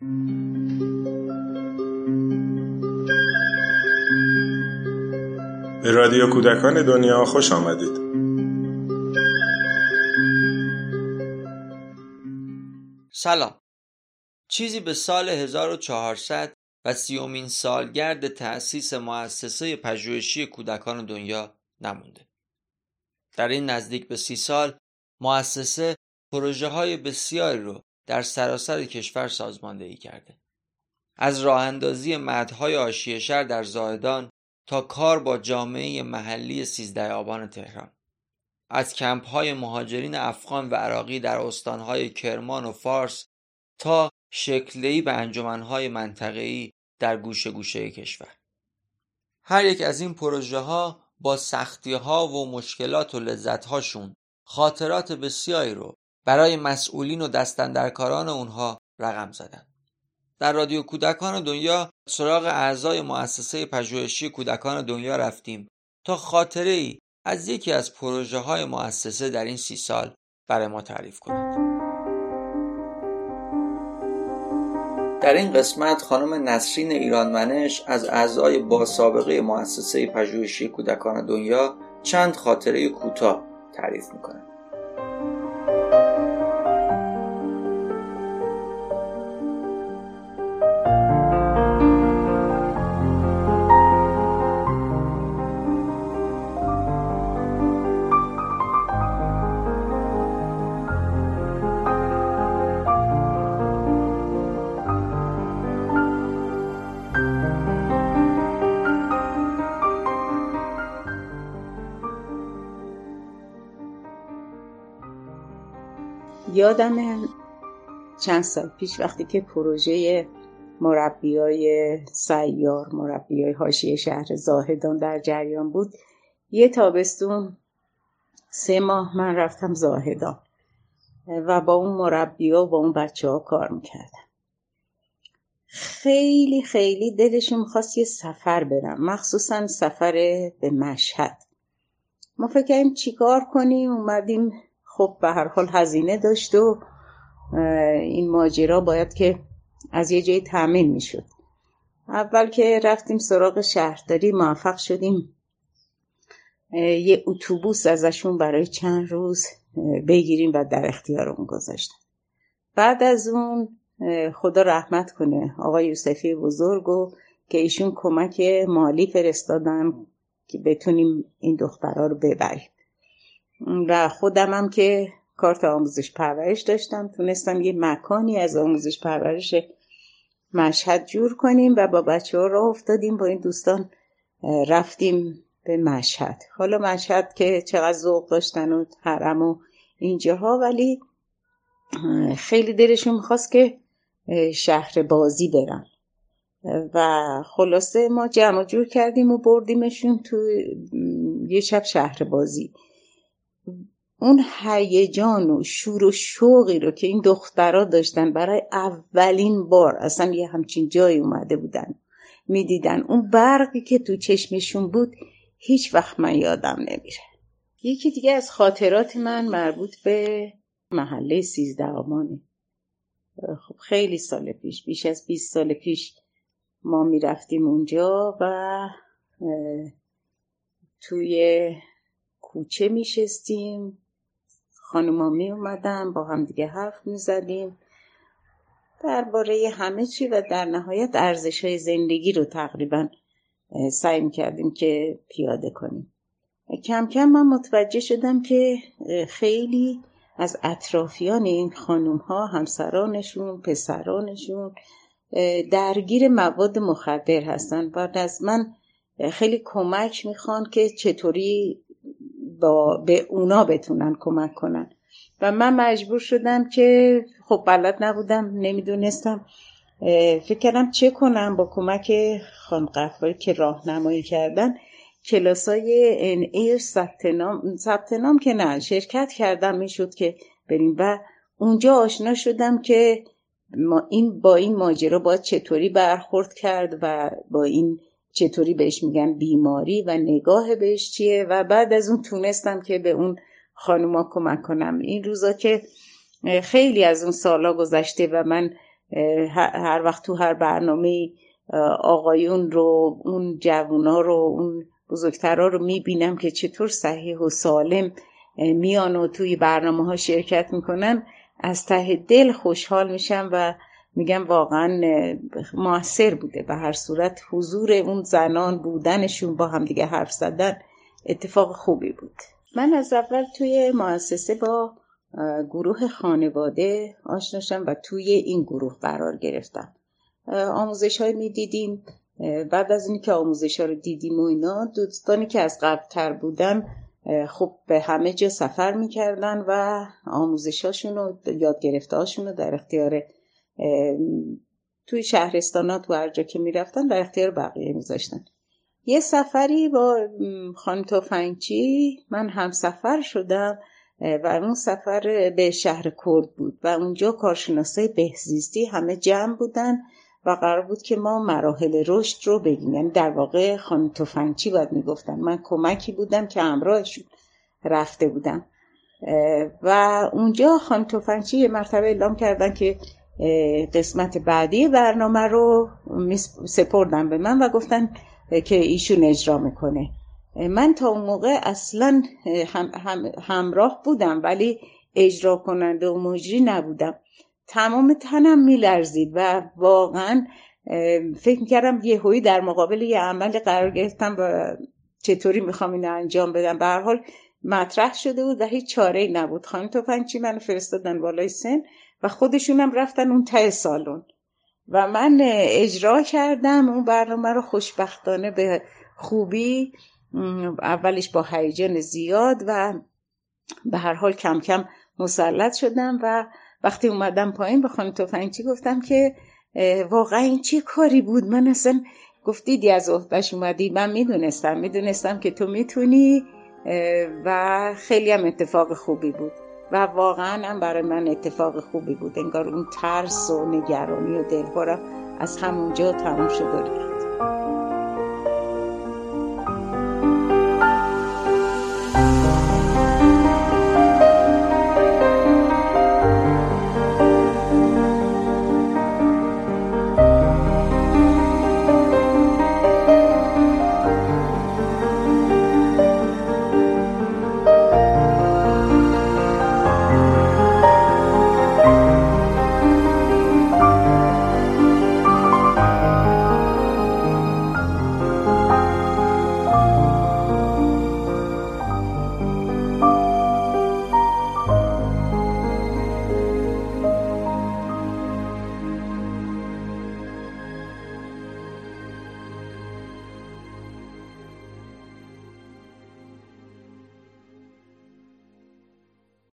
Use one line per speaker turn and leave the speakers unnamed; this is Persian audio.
به رادیو کودکان دنیا خوش آمدید
سلام چیزی به سال 1400 و سیومین سالگرد تأسیس مؤسسه پژوهشی کودکان دنیا نمونده. در این نزدیک به سی سال مؤسسه پروژه های بسیاری رو در سراسر کشور سازماندهی کرده. از راه اندازی مدهای آشیه شهر در زاهدان تا کار با جامعه محلی سیزده آبان تهران. از کمپ های مهاجرین افغان و عراقی در استانهای کرمان و فارس تا شکلی به انجمنهای منطقه‌ای در گوشه گوشه کشور. هر یک از این پروژه ها با سختی ها و مشکلات و لذت هاشون خاطرات بسیاری رو برای مسئولین و دستندرکاران اونها رقم زدن. در رادیو کودکان دنیا سراغ اعضای مؤسسه پژوهشی کودکان دنیا رفتیم تا خاطره ای از یکی از پروژه های مؤسسه در این سی سال برای ما تعریف کنند. در این قسمت خانم نسرین ایرانمنش از اعضای با سابقه مؤسسه پژوهشی کودکان دنیا چند خاطره کوتاه تعریف می‌کنند.
یادم چند سال پیش وقتی که پروژه مربیای سیار مربیای حاشیه شهر زاهدان در جریان بود یه تابستون سه ماه من رفتم زاهدان و با اون مربیا و اون بچه ها کار می‌کردم. خیلی خیلی دلشون می‌خواست یه سفر برم مخصوصا سفر به مشهد. ما فکر کردیم چیکار کنیم؟ اومدیم خب به هر حال هزینه داشت و این ماجرا باید که از یه جایی تأمین می‌شد. اول که رفتیم سراغ شهرداری موفق شدیم. یه اتوبوس ازشون برای چند روز بگیریم و در اختیارمون گذاشتن. بعد از اون خدا رحمت کنه آقای یوسفی بزرگ و که ایشون کمک مالی فرستادن که بتونیم این دخترها رو ببریم. و خودمم که کارت آموزش پرورش داشتم. تونستم یه مکانی از آموزش پرورش مشهد جور کنیم و با بچه ها راه افتادیم با این دوستان رفتیم به مشهد. حالا مشهد که چقدر ذوق داشتن و حرم و اینجاها ولی خیلی دلشون می‌خواست که شهر بازی برن. و خلاصه ما جمع جور کردیم و بردیمشون تو یه شب شهر بازی. اون هیجان و شور و شوقی رو که این دخترها داشتن برای اولین بار اصلا یه همچین جایی اومده بودن می‌دیدن. اون برقی که تو چشمشون بود هیچ وقت من یادم نمیره. یکی دیگه از خاطرات من مربوط به محله سیزده آمانه. خب خیلی سال پیش بیش از 20 سال پیش ما می‌رفتیم اونجا و توی کوچه میشستیم. خانوما می اومدن با هم دیگه حرف می زدیم. درباره همه چی و در نهایت ارزش های زندگی رو تقریبا سعی می کردیم که پیاده کنیم. کم کم من متوجه شدم که خیلی از اطرافیان این خانوم ها همسرانشون پسرانشون درگیر مواد مخدر هستن. بعد از من خیلی کمک می‌خوان که چطوری با به اونا بتونن کمک کنن. و من مجبور شدم که خب بلد نبودم نمی‌دونستم. فکر کردم چه کنم با کمک خان قفاری که راهنمایی کردن. کلاسای ان ایر ثبت نام که نه شرکت کردم می‌شد که بریم. و اونجا آشنا شدم که ما این با این ماجرا باید چطوری برخورد کرد و با این چطوری بهش میگن بیماری و نگاه بهش چیه و بعد از اون تونستم که به اون خانوما کمک کنم. این روزا که خیلی از اون سالا گذشته و من هر وقت تو هر برنامه آقایون رو اون جوونا رو اون بزرگترها رو می‌بینم که چطور صحیح و سالم میان و توی برنامه ها شرکت می‌کنن از ته دل خوشحال میشم و میگم واقعا موثر بوده به هر صورت. حضور اون زنان بودنشون با هم دیگه حرف زدن اتفاق خوبی بود. من از اول توی مؤسسه با گروه خانواده آشناشم و توی این گروه قرار گرفتم. آموزش های می‌دیدیم. بعد از اینکه آموزش ها رو دیدیم و اینا دوستانی که از قبل تر بودن خب به همه جا سفر می‌کردن و آموزشاشون و یاد گرفته رو در اختیار توی شهرستان ها تو هر جا که می‌رفتن در اختیار بقیه میذاشتن. یه سفری با خانم توفنگچی من هم سفر شدم و اون سفر به شهر کرد بود و اونجا کارشناسای بهزیستی همه جمع بودن و قرار بود که ما مراحل رشد رو بگیم یعنی در واقع خانم توفنگچی باید می‌گفتن. من کمکی بودم که همراهشون رفته بودم. و اونجا خانم توفنگچی یه مرتبه اعلام کردن که قسمت بعدی برنامه رو سپردن به من و گفتن که ایشون اجرا می‌کنه. من تا اون موقع اصلا هم همراه بودم ولی اجرا کننده و مجری نبودم. تمام تنم میلرزید و واقعا فکر می‌کردم یه هوی در مقابل یه عمل قرار گرفتم و چطوری می‌خوام اینو انجام بدم. به هر حال مطرح شده بود و هیچ چاره ای نبود. خانم توفنچی منو فرستادن بالای سن. و خودشونم رفتن اون ته سالن. و من اجرا کردم اون برنامه رو خوشبختانه به خوبی اولش با هیجان زیاد و به هر حال کم کم مسلط شدم و وقتی اومدم پایین به خانم توفنگچی گفتم که واقعا این چه کاری بود؟ من اصلا گفتیدی از عهدهش اومدی؟ من می‌دونستم می‌دونستم که تو می‌تونی و خیلی هم اتفاق خوبی بود. و واقعا هم برای من اتفاق خوبی بود. انگار اون ترس و نگرانی و دلخورم از همونجا تموم شد و